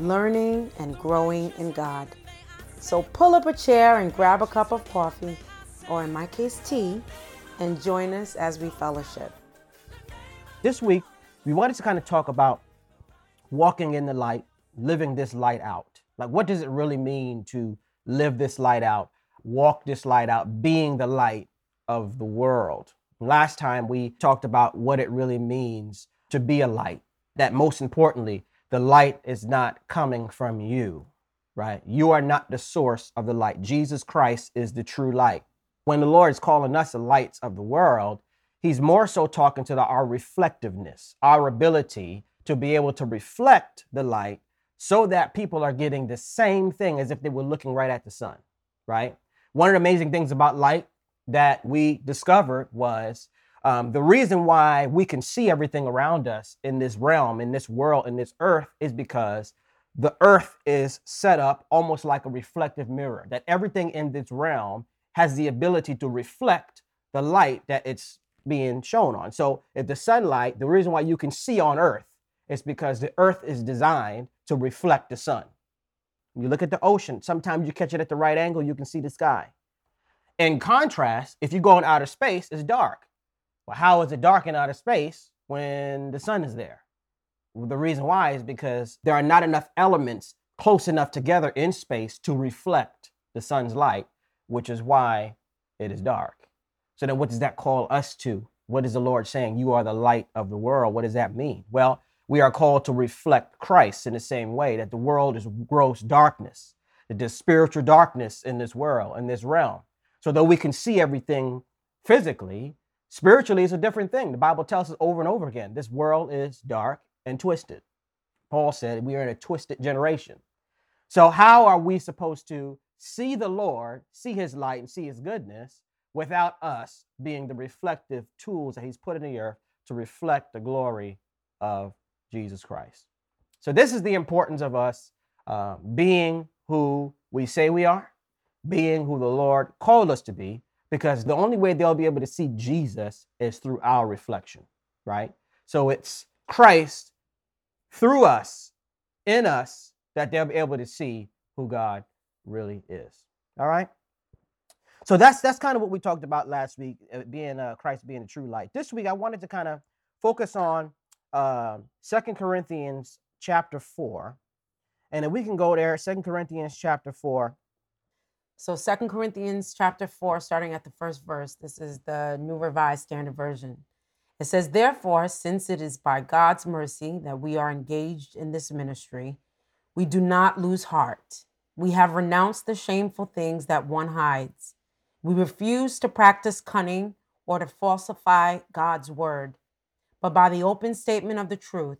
learning and growing in God. So pull up a chair and grab a cup of coffee, or in my case, tea, and join us as we fellowship. This week, we wanted to kind of talk about walking in the light, living this light out. Like, what does it really mean to live this light out, walk this light out, being the light of the world? Last time, we talked about what it really means to be a light, that most importantly, the light is not coming from you, right? You are not the source of the light. Jesus Christ is the true light. When the Lord is calling us the lights of the world, He's more so talking to the, our reflectiveness, our ability to be able to reflect the light so that people are getting the same thing as if they were looking right at the sun, right? One of the amazing things about light that we discovered was um, the reason why we can see everything around us in this realm, in this world, in this earth is because the earth is set up almost like a reflective mirror, that everything in this realm has the ability to reflect the light that it's being shown on. So if the sunlight, the reason why you can see on earth is because the earth is designed to reflect the sun. You look at the ocean, sometimes you catch it at the right angle, you can see the sky. In contrast, if you go in outer space, it's dark. Well, how is it dark in outer space when the sun is there? Well, the reason why is because there are not enough elements close enough together in space to reflect the sun's light, which is why it is dark. So then what does that call us to? What is the Lord saying? You are the light of the world. What does that mean? Well, we are called to reflect Christ in the same way that the world is gross darkness, that there's spiritual darkness in this world, in this realm. So though we can see everything physically, spiritually is a different thing. The Bible tells us over and over again, this world is dark and twisted. Paul said we are in a twisted generation. So how are we supposed to see the Lord, see his light and see his goodness without us being the reflective tools that he's put in the earth to reflect the glory of Jesus Christ. So, this is the importance of us uh, being who we say we are, being who the Lord called us to be, because the only way they'll be able to see Jesus is through our reflection, right? So, it's Christ through us, in us, that they'll be able to see who God really is. All right? So that's that's kind of what we talked about last week, uh, being uh, Christ being the true light. This week, I wanted to kind of focus on uh, Second Corinthians chapter four, and if we can go there, Second Corinthians chapter four. So Second Corinthians chapter 4, starting at the first verse, this is the New Revised Standard Version. It says, Therefore, since it is by God's mercy that we are engaged in this ministry, we do not lose heart. We have renounced the shameful things that one hides we refuse to practice cunning or to falsify God's word, but by the open statement of the truth,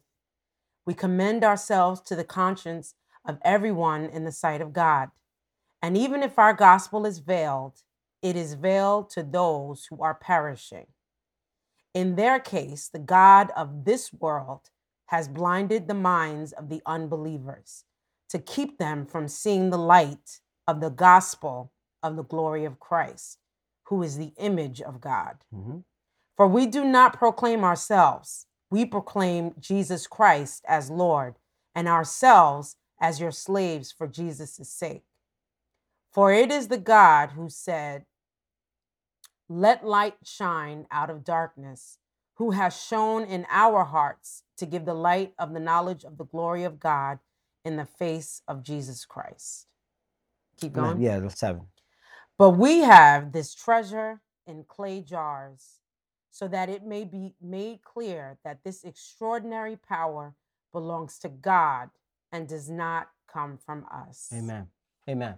we commend ourselves to the conscience of everyone in the sight of God. And even if our gospel is veiled, it is veiled to those who are perishing. In their case, the God of this world has blinded the minds of the unbelievers to keep them from seeing the light of the gospel of the glory of Christ, who is the image of God. Mm-hmm. For we do not proclaim ourselves, we proclaim Jesus Christ as Lord, and ourselves as your slaves for Jesus' sake. For it is the God who said, Let light shine out of darkness, who has shone in our hearts to give the light of the knowledge of the glory of God in the face of Jesus Christ. Keep going. Yeah, seven. But we have this treasure in clay jars so that it may be made clear that this extraordinary power belongs to God and does not come from us. Amen. Amen.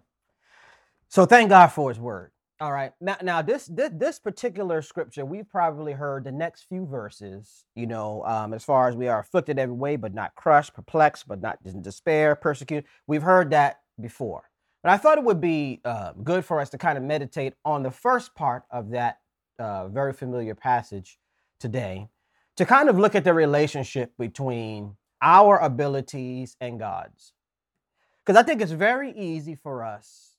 So thank God for his word. All right. Now, now this, this this particular scripture, we've probably heard the next few verses. You know, um, as far as we are afflicted every way, but not crushed, perplexed, but not in despair, persecuted. We've heard that before. But I thought it would be uh, good for us to kind of meditate on the first part of that uh, very familiar passage today, to kind of look at the relationship between our abilities and God's. Because I think it's very easy for us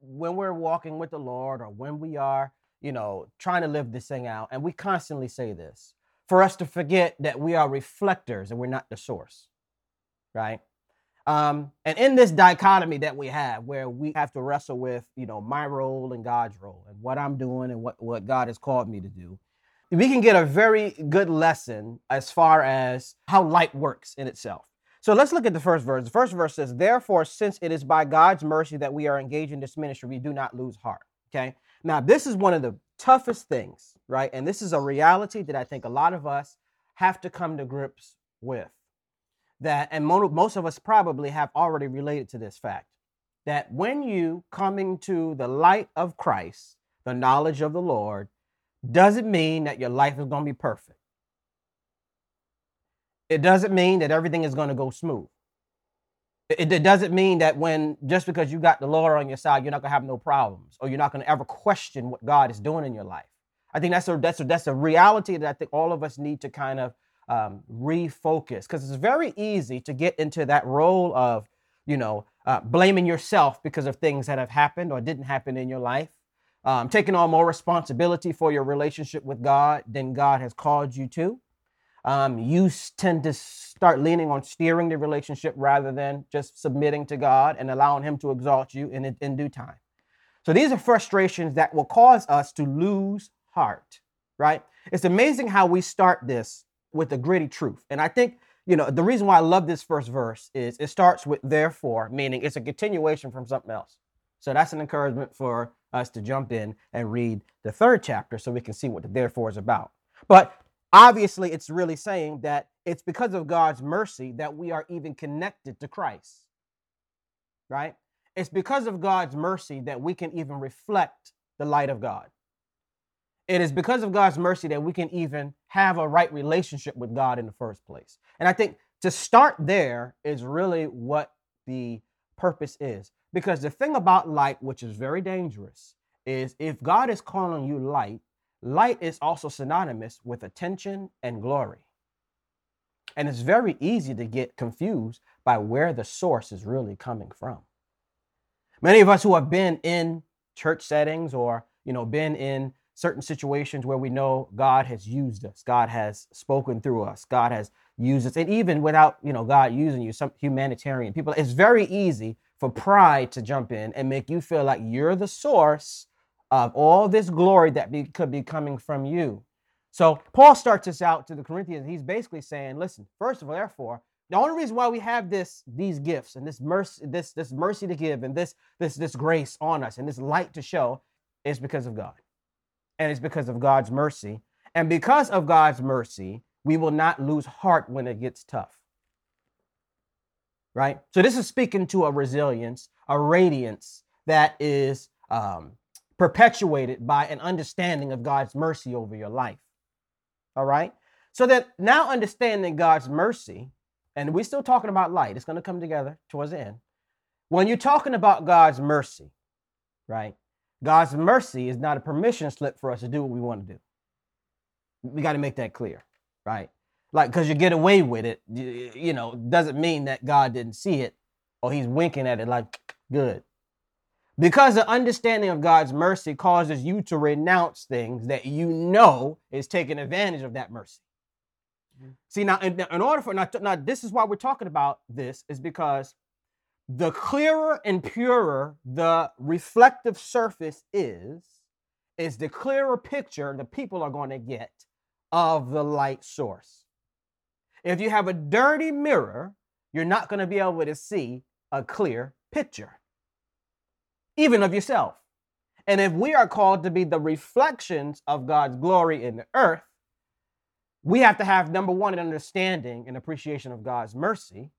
when we're walking with the Lord or when we are, you know, trying to live this thing out, and we constantly say this, for us to forget that we are reflectors and we're not the source, right? Um, and in this dichotomy that we have, where we have to wrestle with, you know, my role and God's role and what I'm doing and what, what God has called me to do, we can get a very good lesson as far as how light works in itself. So let's look at the first verse. The first verse says, Therefore, since it is by God's mercy that we are engaged in this ministry, we do not lose heart. Okay. Now, this is one of the toughest things, right? And this is a reality that I think a lot of us have to come to grips with. That, and most of us probably have already related to this fact that when you coming to the light of Christ, the knowledge of the Lord, doesn't mean that your life is going to be perfect. It doesn't mean that everything is going to go smooth. It, it, doesn't mean that when just because you got the Lord on your side, you're not going to have no problems or you're not going to ever question what God is doing in your life. I think that's a that's a that's a reality that I think all of us need to kind of um, refocus because it's very easy to get into that role of you know uh, blaming yourself because of things that have happened or didn't happen in your life, um, taking on more responsibility for your relationship with God than God has called you to. Um, you tend to start leaning on steering the relationship rather than just submitting to God and allowing Him to exalt you in, in due time. So these are frustrations that will cause us to lose heart, right? It's amazing how we start this with the gritty truth. And I think, you know, the reason why I love this first verse is it starts with therefore, meaning it's a continuation from something else. So that's an encouragement for us to jump in and read the third chapter so we can see what the therefore is about. But Obviously, it's really saying that it's because of God's mercy that we are even connected to Christ, right? It's because of God's mercy that we can even reflect the light of God. It is because of God's mercy that we can even have a right relationship with God in the first place. And I think to start there is really what the purpose is. Because the thing about light, which is very dangerous, is if God is calling you light, Light is also synonymous with attention and glory. And it's very easy to get confused by where the source is really coming from. Many of us who have been in church settings or, you know, been in certain situations where we know God has used us, God has spoken through us, God has used us, and even without, you know, God using you, some humanitarian people, it's very easy for pride to jump in and make you feel like you're the source of all this glory that be, could be coming from you. So Paul starts us out to the Corinthians. He's basically saying, listen, first of all, therefore, the only reason why we have this, these gifts and this mercy, this, this mercy to give and this, this, this grace on us and this light to show is because of God. And it's because of God's mercy. And because of God's mercy, we will not lose heart when it gets tough. Right? So this is speaking to a resilience, a radiance that is um, perpetuated by an understanding of God's mercy over your life. All right? So that now understanding God's mercy, and we're still talking about light, it's going to come together towards the end. When you're talking about God's mercy, right? God's mercy is not a permission slip for us to do what we want to do. We got to make that clear, right? Like, because you get away with it, you, know, doesn't mean that God didn't see it or he's winking at it like, good. Because the understanding of God's mercy causes you to renounce things that you know is taking advantage of that mercy. Mm-hmm. See, now, in, in, order for, now, now, this is why we're talking about this, is because the clearer and purer the reflective surface is, is the clearer picture the people are going to get of the light source. If you have a dirty mirror, you're not going to be able to see a clear picture even of yourself. And if we are called to be the reflections of God's glory in the earth, we have to have number one, an understanding and appreciation of God's mercy,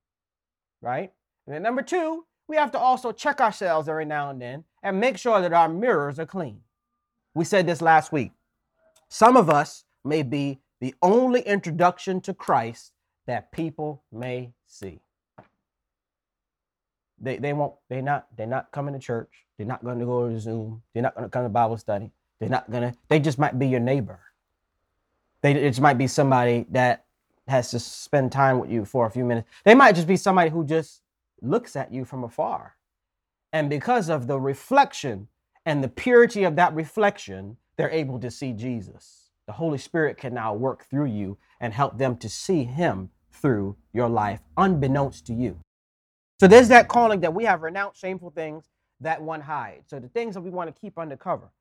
right? And then number two, we have to also check ourselves every now and then and make sure that our mirrors are clean. We said this last week. Some of us may be the only introduction to Christ that people may see. They, they won't, they're not, they're not coming to church. They're not going to go to Zoom. They're not going to come to Bible study. They're not going to, they just might be your neighbor. They it just might be somebody that has to spend time with you for a few minutes. They might just be somebody who just looks at you from afar. And because of the reflection and the purity of that reflection, they're able to see Jesus. The Holy Spirit can now work through you and help them to see Him through your life, unbeknownst to you. So there's that calling that we have renounced shameful things that one hides. So the things that we want to keep undercover,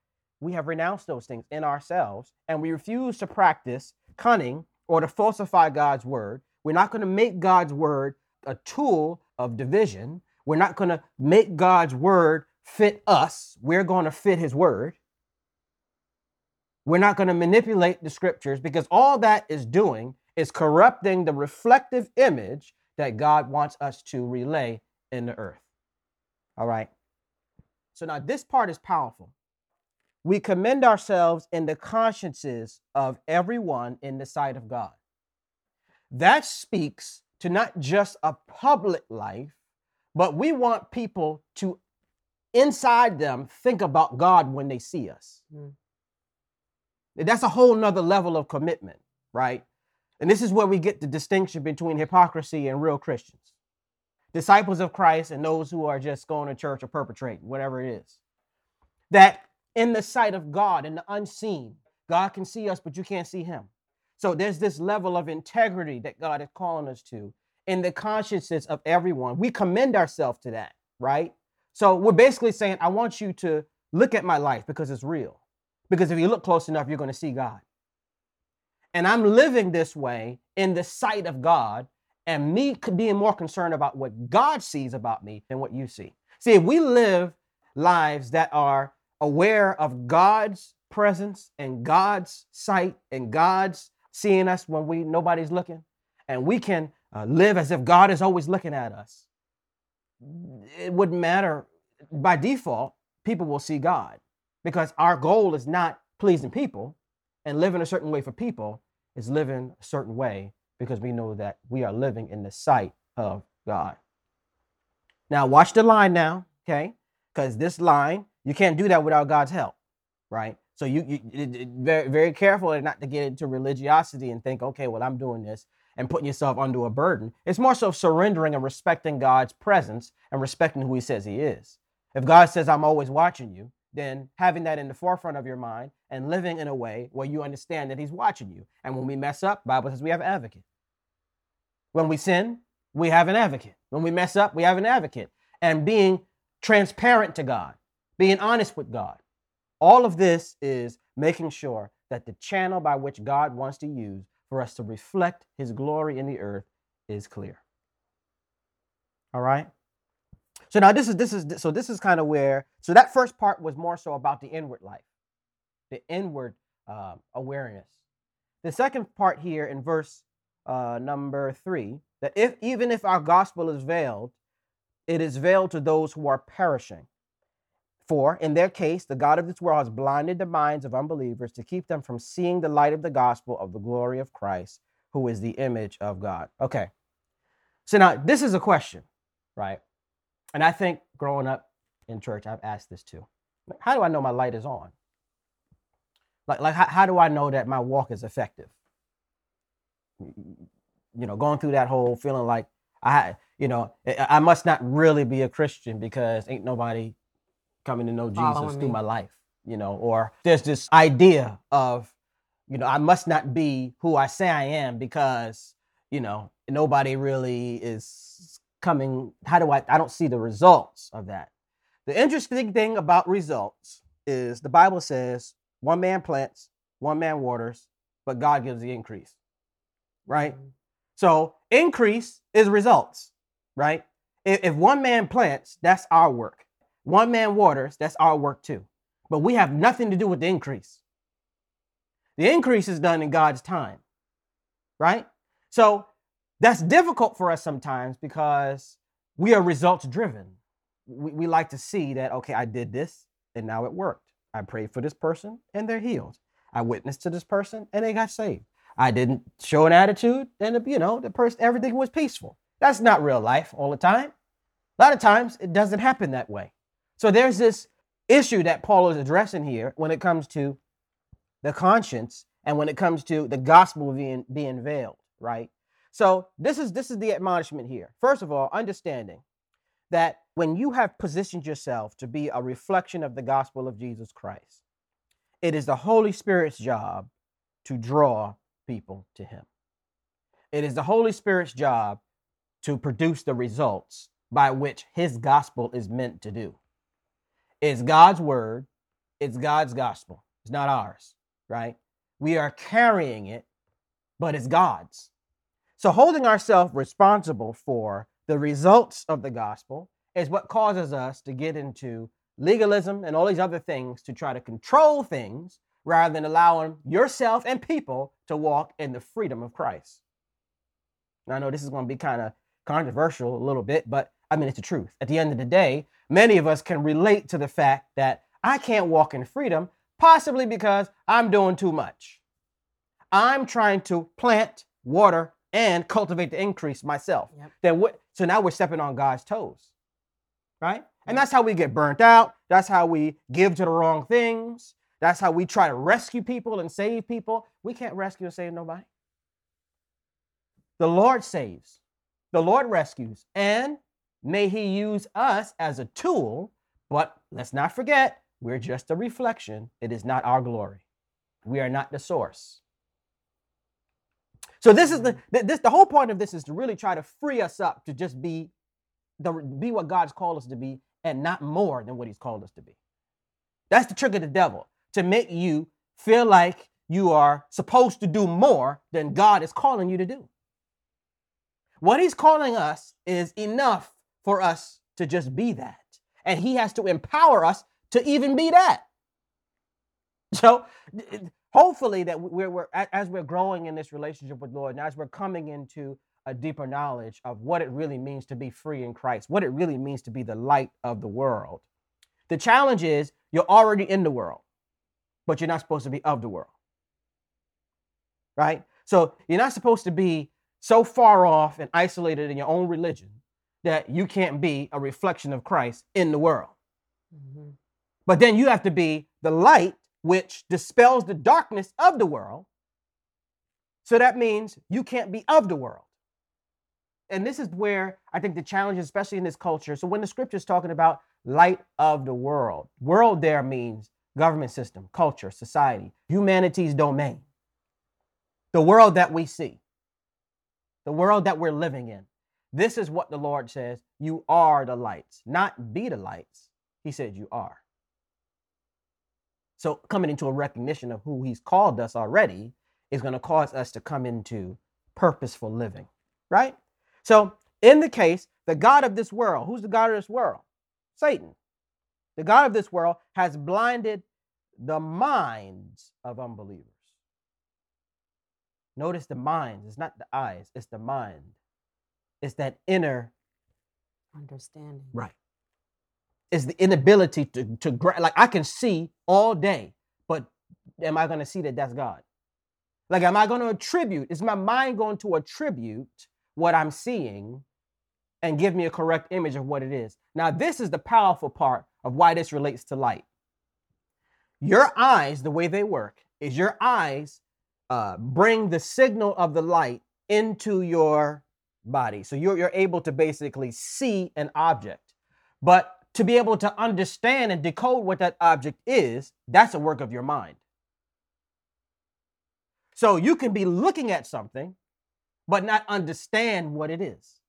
we have renounced those things in ourselves and we refuse to practice cunning or to falsify God's word. We're not going to make God's word a tool of division. We're not going to make God's word fit us. We're going to fit his word. We're not going to manipulate the scriptures because all that is doing is corrupting the reflective image that God wants us to relay in the earth. All right. So now this part is powerful. We commend ourselves in the consciences of everyone in the sight of God. That speaks to not just a public life, but we want people to inside them think about God when they see us. Mm. That's a whole nother level of commitment, right? And this is where we get the distinction between hypocrisy and real Christians. Disciples of Christ and those who are just going to church or perpetrating, whatever it is. That in the sight of God, in the unseen, God can see us, but you can't see him. So there's this level of integrity that God is calling us to in the consciousness of everyone. We commend ourselves to that, right? So we're basically saying, I want you to look at my life because it's real. Because if you look close enough, you're going to see God. And I'm living this way in the sight of God, and me being more concerned about what God sees about me than what you see. See, if we live lives that are aware of God's presence and God's sight and God's seeing us when we nobody's looking, and we can uh, live as if God is always looking at us. It wouldn't matter. By default, people will see God because our goal is not pleasing people and living a certain way for people, is living a certain way because we know that we are living in the sight of God. Now, watch the line now, okay? Because this line, you can't do that without God's help, right? So you, you it, it, very very careful not to get into religiosity and think, okay, well I'm doing this and putting yourself under a burden. It's more so surrendering and respecting God's presence and respecting who He says He is. If God says I'm always watching you, then having that in the forefront of your mind and living in a way where you understand that He's watching you. And when we mess up, Bible says we have an advocate. When we sin, we have an advocate. When we mess up, we have an advocate. And being transparent to God, being honest with God, all of this is making sure that the channel by which God wants to use for us to reflect his glory in the earth is clear. All right? So now this is this is so this is kind of where so that first part was more so about the inward life, the inward uh, awareness. The second part here in verse uh, number three that if even if our gospel is veiled, it is veiled to those who are perishing, for in their case, the God of this world has blinded the minds of unbelievers to keep them from seeing the light of the gospel of the glory of Christ, who is the image of God. Okay. So now this is a question, right? And I think growing up in church, I've asked this too. How do I know my light is on? Like, like how, how do I know that my walk is effective? You know, going through that whole feeling like I, you know, I must not really be a Christian because ain't nobody coming to know Jesus through my life, you know, or there's this idea of, you know, I must not be who I say I am because, you know, nobody really is coming. How do I, I don't see the results of that. The interesting thing about results is the Bible says one man plants, one man waters, but God gives the increase, right? Mm-hmm. So increase is results, right? If, if one man plants, that's our work. One man waters, that's our work too. But we have nothing to do with the increase. The increase is done in God's time, right? So that's difficult for us sometimes because we are results driven. we, we like to see that, okay, I did this and now it worked. I prayed for this person and they're healed. I witnessed to this person and they got saved. I didn't show an attitude and, you know, the person, everything was peaceful. That's not real life all the time. A lot of times it doesn't happen that way. So there's this issue that Paul is addressing here when it comes to the conscience and when it comes to the gospel being being veiled, right? So this is this is the admonishment here. First of all, understanding that when you have positioned yourself to be a reflection of the gospel of Jesus Christ, it is the Holy Spirit's job to draw people to him. It is the Holy Spirit's job to produce the results by which his gospel is meant to do. It's God's word, it's God's gospel. It's not ours, right? We are carrying it, but it's God's. So holding ourselves responsible for the results of the gospel is what causes us to get into legalism and all these other things to try to control things rather than allowing yourself and people to walk in the freedom of Christ. Now, I know this is going to be kind of controversial a little bit, but I mean, it's the truth. At the end of the day, many of us can relate to the fact that I can't walk in freedom, possibly because I'm doing too much. I'm trying to plant, water, and cultivate the increase myself. Yep. Then what? So now we're stepping on God's toes, right? And that's how we get burnt out. That's how we give to the wrong things. That's how we try to rescue people and save people. We can't rescue and save nobody. The Lord saves, the Lord rescues, and may He use us as a tool. But let's not forget, we're just a reflection. It is not our glory. We are not the source. So this is the mm. this the whole point of this is to really try to free us up to just be the be what God's called us to be and not more than what he's called us to be. That's the trick of the devil to make you feel like you are supposed to do more than God is calling you to do. What he's calling us is enough for us to just be that. And he has to empower us to even be that. So hopefully that we're, we're as we're growing in this relationship with Lord and as we're coming into a deeper knowledge of what it really means to be free in Christ, what it really means to be the light of the world. The challenge is you're already in the world, but you're not supposed to be of the world. Right? So you're not supposed to be so far off and isolated in your own religion that you can't be a reflection of Christ in the world. Mm-hmm. But then you have to be the light which dispels the darkness of the world. So that means you can't be of the world. And this is where I think the challenge, especially in this culture. So when the scripture is talking about light of the world, world there means government system, culture, society, humanity's domain, the world that we see, the world that we're living in. This is what the Lord says you are the lights, not be the lights. He said you are. So coming into a recognition of who he's called us already is going to cause us to come into purposeful living, right? So in the case, the God of this world, who's the God of this world? Satan. The God of this world has blinded the minds of unbelievers. Notice the minds, it's not the eyes, it's the mind. It's that inner understanding. Right is the inability to to like I can see all day, but am I going to see that that's God? Like, am I going to attribute? Is my mind going to attribute what I'm seeing and give me a correct image of what it is? Now, this is the powerful part of why this relates to light. Your eyes, the way they work, is your eyes uh, bring the signal of the light into your body. So you're, you're able to basically see an object. But to be able to understand and decode what that object is, that's a work of your mind. So you can be looking at something, but not understand what it is.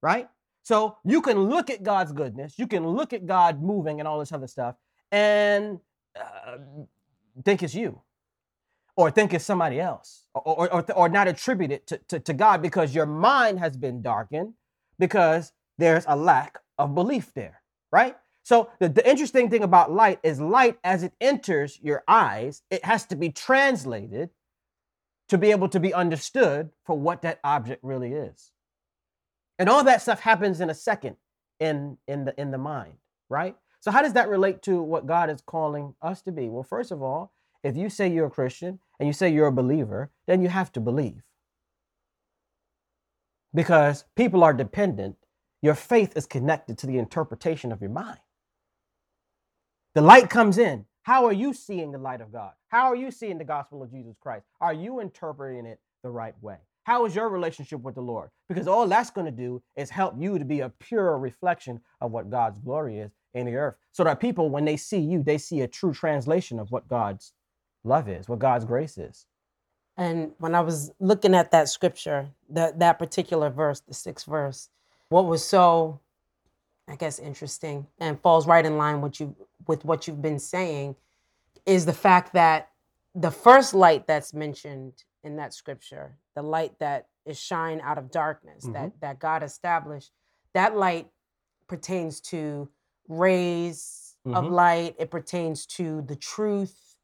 Right? So you can look at God's goodness, you can look at God moving and all this other stuff, and uh, think it's you, or think it's somebody else, or, or, or, or not attribute it to, to, to God because your mind has been darkened because there's a lack of belief there, right? So the, the interesting thing about light is light as it enters your eyes, it has to be translated to be able to be understood for what that object really is. And all that stuff happens in a second in in the in the mind, right? So how does that relate to what God is calling us to be? Well, first of all, if you say you're a Christian and you say you're a believer, then you have to believe. Because people are dependent. Your faith is connected to the interpretation of your mind. The light comes in. How are you seeing the light of God? How are you seeing the gospel of Jesus Christ? Are you interpreting it the right way? How is your relationship with the Lord? Because all that's going to do is help you to be a pure reflection of what God's glory is in the earth. So that people, when they see you, they see a true translation of what God's love is, what God's grace is. And when I was looking at that scripture, that that particular verse, the sixth verse, what was so, I guess, interesting and falls right in line with you with what you've been saying, is the fact that the first light that's mentioned in that scripture, the light that is shine out of darkness, Mhm. that that God established, that light pertains to rays of Mhm. light. It pertains to the truth,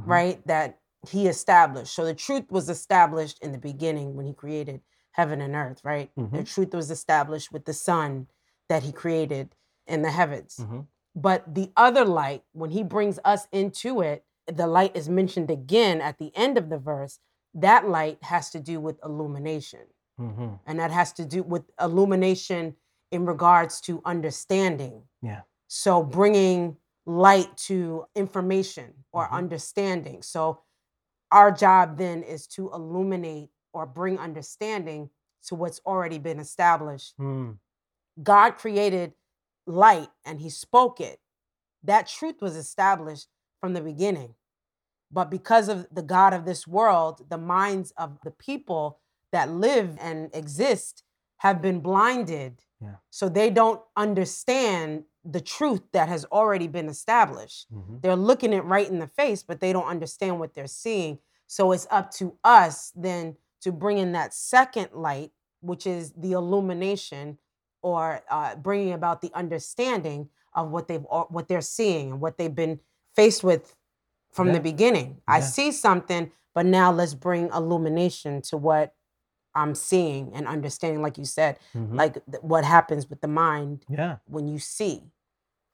Mhm. right? That He established. So the truth was established in the beginning when He created heaven and earth, right? The Mhm. truth was established with the sun that He created in the heavens. But the other light, when he brings us into it, the light is mentioned again at the end of the verse. That light has to do with illumination. Mhm. And that has to do with illumination in regards to understanding. Yeah. So bringing light to information or Mhm. understanding. So our job then is to illuminate or bring understanding to what's already been established Mm. God created light and he spoke it. That truth was established from the beginning. But because of the God of this world, the minds of the people that live and exist have been blinded. Yeah. So they don't understand the truth that has already been established. Mhm. They're looking it right in the face, but they don't understand what they're seeing. So it's up to us then to bring in that second light, which is the illumination or uh, bringing about the understanding of what they've what they're seeing and what they've been faced with from Yeah. the beginning. I see something, but now let's bring illumination to what I'm seeing and understanding. Like you said, Mhm. like th- what happens with the mind yeah, when you see.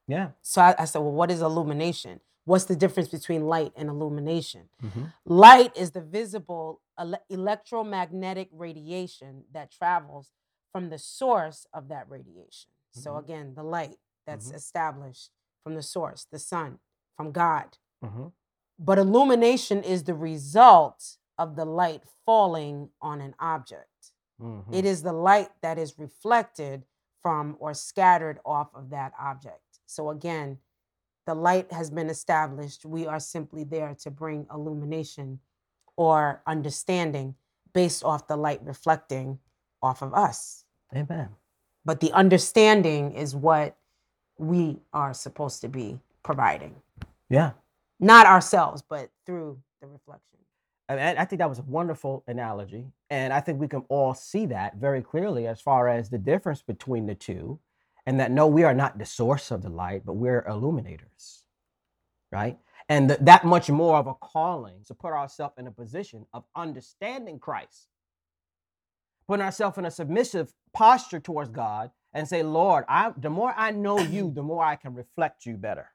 yeah. So I, I said, well, what is illumination? What's the difference between light and illumination? Mhm. Light is the visible ele- electromagnetic radiation that travels from the source of that radiation. So Mhm. again, the light that's Mhm. established from the source, the sun, from God. Mhm. But illumination is the result of the light falling on an object. It is the light that is reflected from or scattered off of that object. So again, the light has been established. We are simply there to bring illumination or understanding based off the light reflecting off of us. Amen. But the understanding is what we are supposed to be providing, Yeah. not ourselves, but through the reflection. I, think that was a wonderful analogy. And I think we can all see that very clearly as far as the difference between the two. And that no, we are not the source of the light, but we're illuminators. Right. And th- that much more of a calling to put ourselves in a position of understanding Christ, putting ourselves in a submissive posture towards God and say, Lord, I, the more I know you, the more I can reflect you better.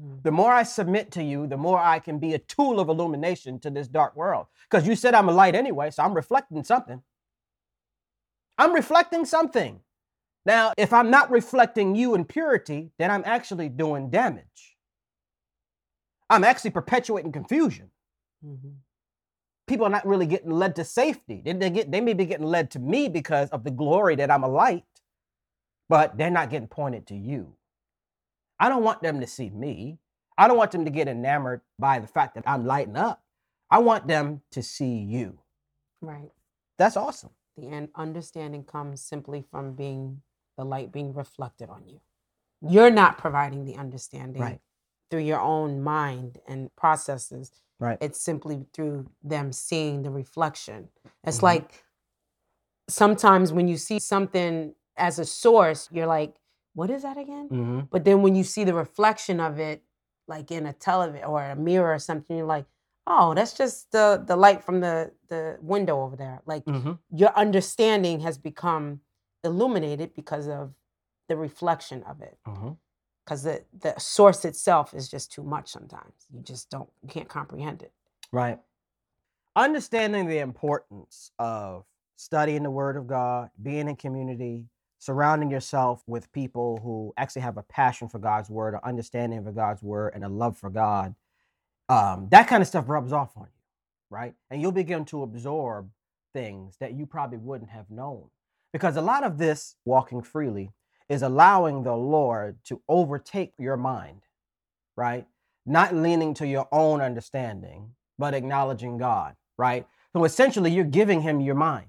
Mm. The more I submit to you, the more I can be a tool of illumination to this dark world. Because you said I'm a light anyway, so I'm reflecting something. I'm reflecting something. Now, if I'm not reflecting you in purity, then I'm actually doing damage. I'm actually perpetuating confusion. Mhm. People are not really getting led to safety. They, they, get, they may be getting led to me because of the glory that I'm a light, but they're not getting pointed to you. I don't want them to see me. I don't want them to get enamored by the fact that I'm lighting up. I want them to see you. Right. That's awesome. The un- understanding comes simply from being the light being reflected on you. You're not providing the understanding Right. through your own mind and processes. Right. It's simply through them seeing the reflection. It's Mhm. like sometimes when you see something as a source, you're like, what is that again? Mm-hmm. But then when you see the reflection of it, like in a television or a mirror or something, you're like, oh, that's just the the light from the the window over there. Like Mm-hmm. your understanding has become illuminated because of the reflection of it Mhm. Because the the source itself is just too much sometimes you just don't you can't comprehend it Right. Understanding the importance of studying the Word of God, being in community, surrounding yourself with people who actually have a passion for God's Word, an understanding of God's Word, and a love for God, um, that kind of stuff rubs off on you, right? And you'll begin to absorb things that you probably wouldn't have known. Because a lot of this walking freely is allowing the Lord to overtake your mind, right? Not leaning to your own understanding, but acknowledging God, right? So essentially, you're giving him your mind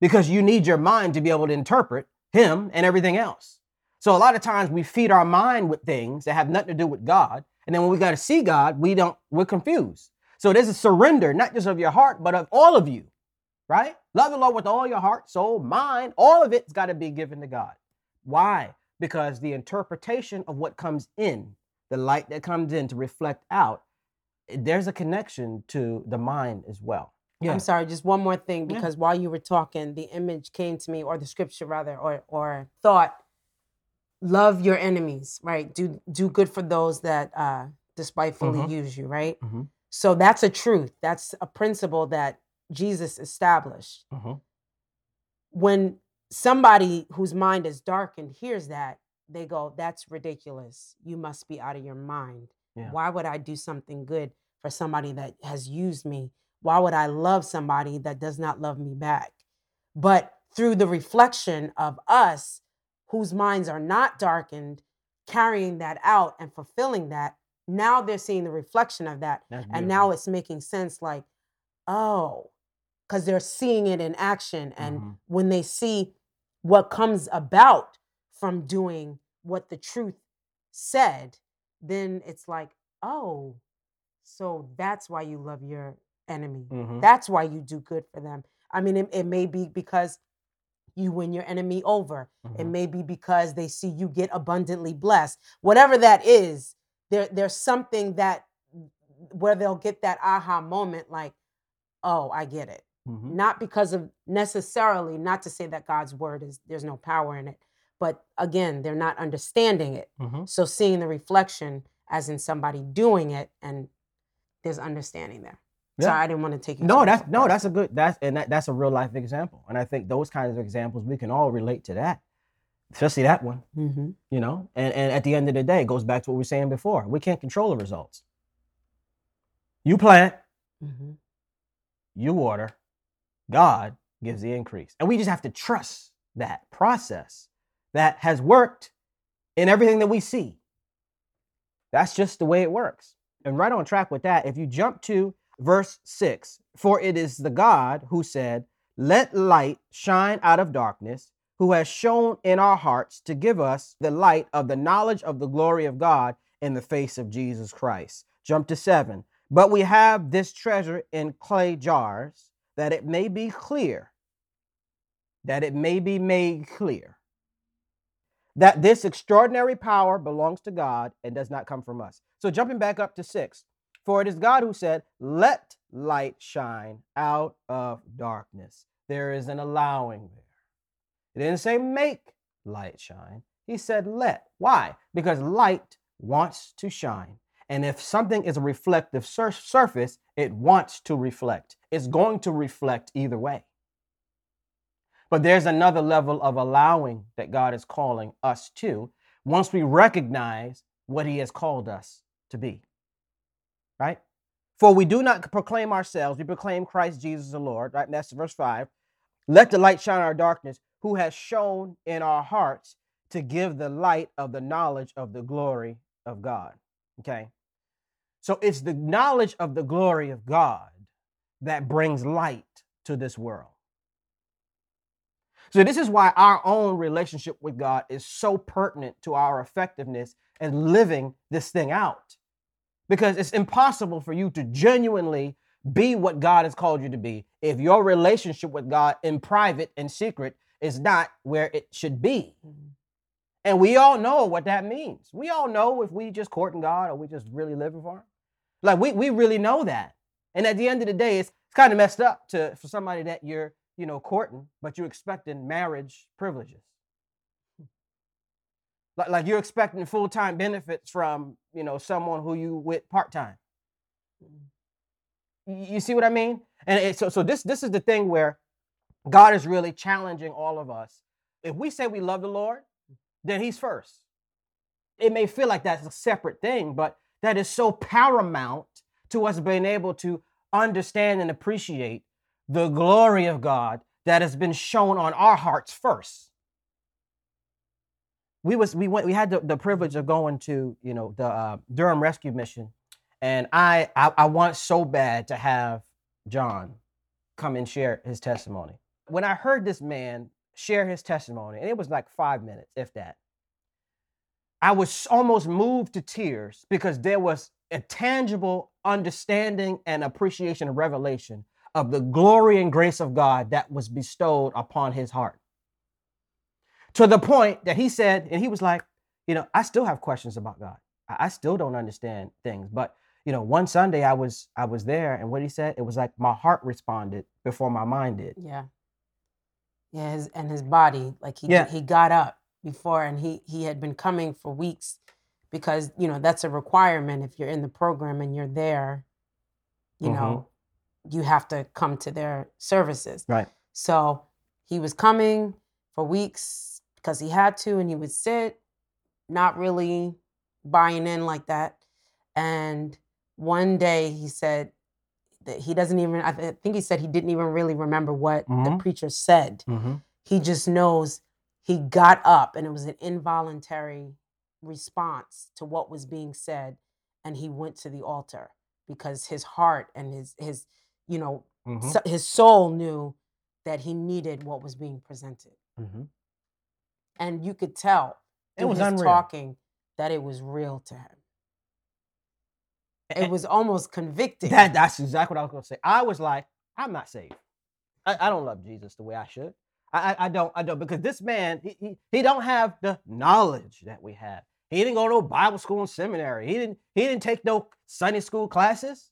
because you need your mind to be able to interpret him and everything else. So a lot of times we feed our mind with things that have nothing to do with God. And then when we got to see God, we don't, we're confused. So there's a surrender, not just of your heart, but of all of you, right? Love the Lord with all your heart, soul, mind, all of it's got to be given to God. Why? Because the interpretation of what comes in, the light that comes in to reflect out, there's a connection to the mind as well. Yeah. i'm sorry just one more thing Yeah. because while you were talking the image came to me or the scripture rather or or thought love your enemies right do do good for those that uh despitefully Mhm. use you right Mhm. so that's a truth that's a principle that jesus established Mhm. when somebody whose mind is darkened hears that, they go, That's ridiculous. You must be out of your mind. Yeah. Why would I do something good for somebody that has used me? Why would I love somebody that does not love me back? But through the reflection of us, whose minds are not darkened, carrying that out and fulfilling that, now they're seeing the reflection of that. And now it's making sense like, oh, because they're seeing it in action. And Mhm. when they see what comes about from doing what the truth said, then it's like, oh, so that's why you love your enemy. Mhm. That's why you do good for them. I mean, it, it may be because you win your enemy over. It Mhm. may be because they see you get abundantly blessed. Whatever that is, there there's something that where they'll get that aha moment like, oh, I get it. Mhm. Not because of necessarily, not to say that God's word is there's no power in it, but again, they're not understanding it. Mhm. So seeing the reflection as in somebody doing it and there's understanding there. Yeah. Sorry, I didn't want to take you. No, that's no, that's a good that's and that, that's a real life example. And I think those kinds of examples we can all relate to that. Especially that one, Mhm. you know. And and at the end of the day, it goes back to what we were saying before. We can't control the results. You plant, mm-hmm. you water, God gives the increase. And we just have to trust that process that has worked in everything that we see. That's just the way it works. And right on track with that, if you jump to verse 6, for it is the God who said, Let light shine out of darkness, who has shone in our hearts to give us the light of the knowledge of the glory of God in the face of Jesus Christ. Jump to 7. But we have this treasure in clay jars, that it may be clear, that it may be made clear that this extraordinary power belongs to God and does not come from us. So jumping back up to six, for it is God who said, Let light shine out of darkness. There is an allowing there. It didn't say make light shine. He said let. Why? Because light wants to shine. And if something is a reflective sur- surface, it wants to reflect. It's going to reflect either way. But there's another level of allowing that God is calling us to once we recognize what He has called us to be. Right? For we do not proclaim ourselves, we proclaim Christ Jesus the Lord. Right? And that's verse 5. Let the light shine in our darkness, who has shone in our hearts to give the light of the knowledge of the glory of God. Okay? So it's the knowledge of the glory of God that brings light to this world. So, this is why our own relationship with God is so pertinent to our effectiveness in living this thing out. Because it's impossible for you to genuinely be what God has called you to be if your relationship with God in private and secret is not where it should be. And we all know what that means. We all know if we just courting God or we just really living for Him. Like we, we really know that. And at the end of the day, it's, it's kind of messed up to for somebody that you're, you know, courting, but you're expecting marriage privileges. Like, like you're expecting full time benefits from you know someone who you with part time. You see what I mean? And it, so so this this is the thing where God is really challenging all of us. If we say we love the Lord, then He's first. It may feel like that's a separate thing, but that is so paramount to us being able to understand and appreciate the glory of God that has been shone on our hearts first. We was we went we had the, the privilege of going to you know the uh, Durham Rescue Mission, and I, I I want so bad to have John come and share his testimony. When I heard this man share his testimony, and it was like five minutes, if that, I was almost moved to tears because there was a tangible understanding and appreciation and revelation of the glory and grace of God that was bestowed upon his heart. To the point that he said, and he was like, you know, I still have questions about God. I still don't understand things. But, you know, one Sunday I was I was there and what he said, it was like my heart responded before my mind did. Yeah. Yeah, his and his body, like he Yeah. he got up before and he he had been coming for weeks because, you know, that's a requirement if you're in the program and you're there, you Mhm. know, you have to come to their services. Right. So he was coming for weeks because he had to, and he would sit, not really buying in like that. And one day he said that he doesn't even, I th- think he said he didn't even really remember what the Mhm. preacher said. Mm-hmm. He just knows he got up and it was an involuntary response to what was being said. And he went to the altar because his heart and his, his, you know, Mm-hmm. so- his soul knew that he needed what was being presented mm-hmm. and you could tell It was unreal. talking that it was real to him it was almost convicting That that's exactly what I was gonna say. I was like, I'm not saved. I, I don't love Jesus the way I should. I, I don't I don't because this man he, he he don't have the knowledge that we have. He didn't go to no Bible school and seminary. He didn't he didn't take no Sunday school classes.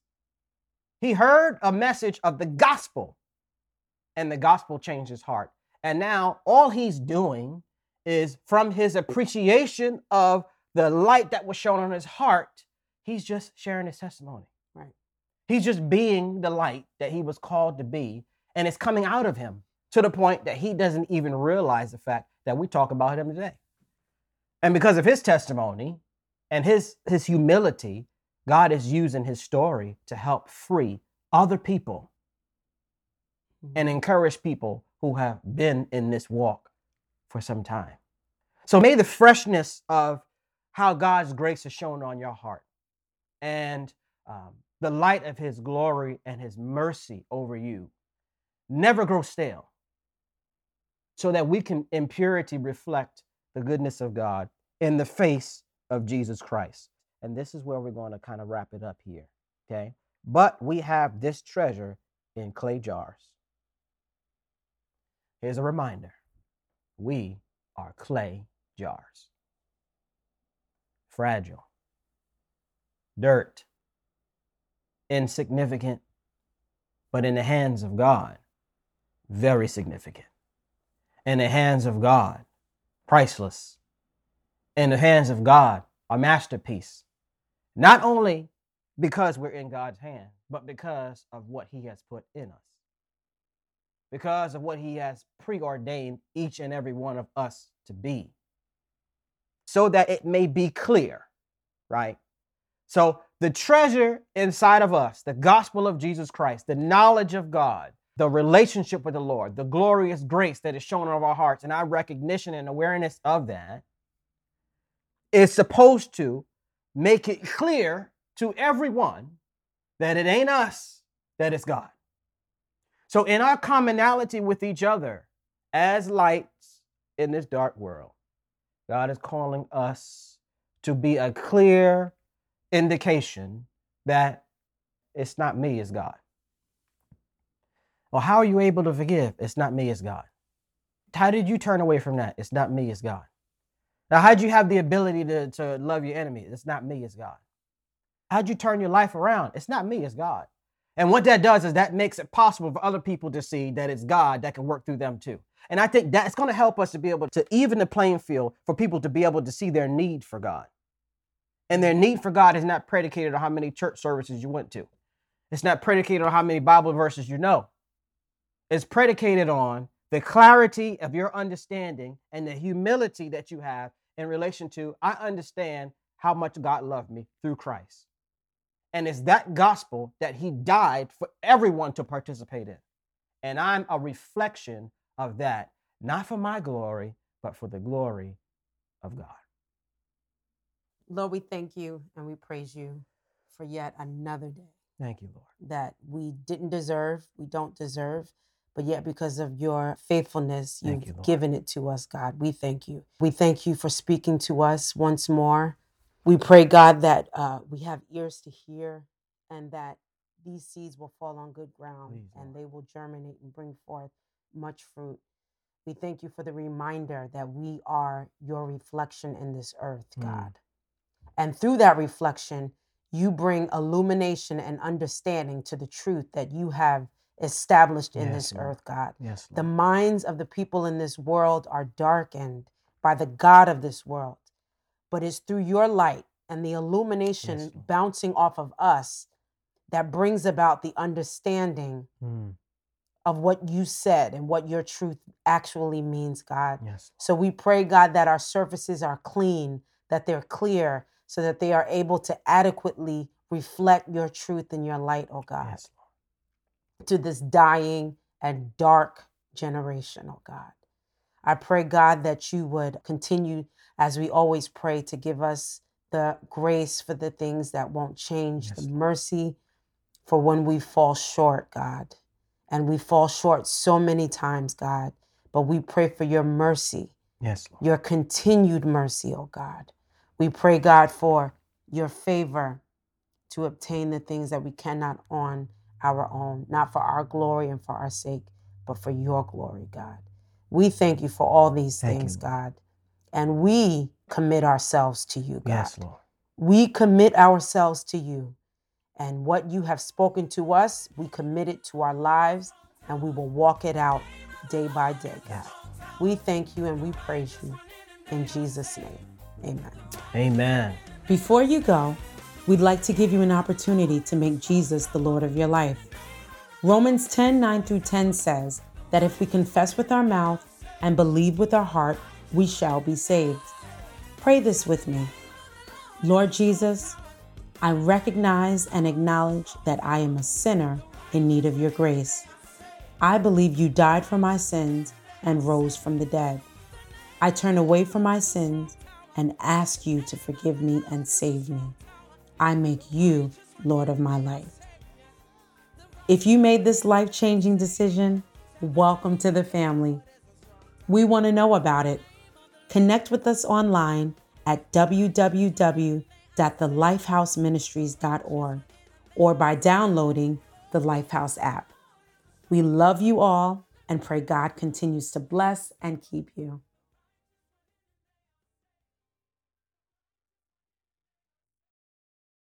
He heard a message of the gospel, and the gospel changed his heart. And now all he's doing is from his appreciation of the light that was shone on his heart, he's just sharing his testimony. Right. He's just being the light that he was called to be, and it's coming out of him to the point that he doesn't even realize the fact that we talk about him today. And because of his testimony and his his humility, God is using his story to help free other people Mhm. and encourage people who have been in this walk for some time. So may the freshness of how God's grace is shone on your heart and um, the light of his glory and his mercy over you never grow stale so that we can in purity reflect the goodness of God in the face of Jesus Christ. And this is where we're going to kind of wrap it up here. Okay. But we have this treasure in clay jars. Here's a reminder we are clay jars. Fragile, dirt, insignificant, but in the hands of God, very significant. In the hands of God, priceless. In the hands of God, a masterpiece. Not only because we're in God's hand, but because of what He has put in us. Because of what He has preordained each and every one of us to be. So that it may be clear, right? So the treasure inside of us, the gospel of Jesus Christ, the knowledge of God, the relationship with the Lord, the glorious grace that is shone in our hearts, and our recognition and awareness of that is supposed to make it clear to everyone that it ain't us, that it's God. So, in our commonality with each other as lights in this dark world, God is calling us to be a clear indication that it's not me, it's God. Well, how are you able to forgive? It's not me, it's God. How did you turn away from that? It's not me, it's God. Now, how'd you have the ability to, to love your enemy? It's not me, it's God. How'd you turn your life around? It's not me, it's God. And what that does is that makes it possible for other people to see that it's God that can work through them too. And I think that's going to help us to be able to even the playing field for people to be able to see their need for God. And their need for God is not predicated on how many church services you went to. It's not predicated on how many Bible verses you know. It's predicated on the clarity of your understanding and the humility that you have in relation to I understand how much God loved me through Christ. And it's that gospel that he died for everyone to participate in. And I'm a reflection of that, not for my glory, but for the glory of God. Lord, we thank you and we praise you for yet another day Thank you, Lord. that we didn't deserve, we don't deserve, but yet because of your faithfulness, you've you, given it to us, God. We thank you. We thank you for speaking to us once more. We pray, God, that uh, we have ears to hear and that these seeds will fall on good ground Please, and they will germinate and bring forth much fruit. We thank you for the reminder that we are your reflection in this earth, Mm. God. And through that reflection, you bring illumination and understanding to the truth that you have established in Yes, this Lord. earth, God. Yes, The minds of the people in this world are darkened by the God of this world, but it's through your light and the illumination Yes, bouncing off of us that brings about the understanding Mm. of what you said and what your truth actually means, God. Yes. So we pray, God, that our surfaces are clean, that they're clear, so that they are able to adequately reflect your truth and your light, oh God, Yes, Lord. To this dying and dark generation, oh God. I pray, God, that you would continue, as we always pray, to give us the grace for the things that won't change, Yes, the mercy for when we fall short, God. And we fall short so many times, God. But we pray for your mercy Yes, Lord. your continued mercy, oh God. We pray, God, for your favor to obtain the things that we cannot on our own, not for our glory and for our sake, but for your glory, God. We thank you for all these Thank things, Lord. God. And we commit ourselves to you, God. Yes, Lord. We commit ourselves to you. And what you have spoken to us, we commit it to our lives and we will walk it out day by day, God. Yes. We thank you and we praise you. In Jesus' name, amen. Amen. Before you go, we'd like to give you an opportunity to make Jesus the Lord of your life. Romans 10 9 through 10 says that if we confess with our mouth and believe with our heart, we shall be saved. Pray this with me Lord Jesus, I recognize and acknowledge that I am a sinner in need of your grace. I believe you died for my sins and rose from the dead. I turn away from my sins and ask you to forgive me and save me. I make you Lord of my life. If you made this life changing decision, welcome to the family. We want to know about it. Connect with us online at www.thelifehouseministries.org or by downloading the Lifehouse app. We love you all and pray God continues to bless and keep you.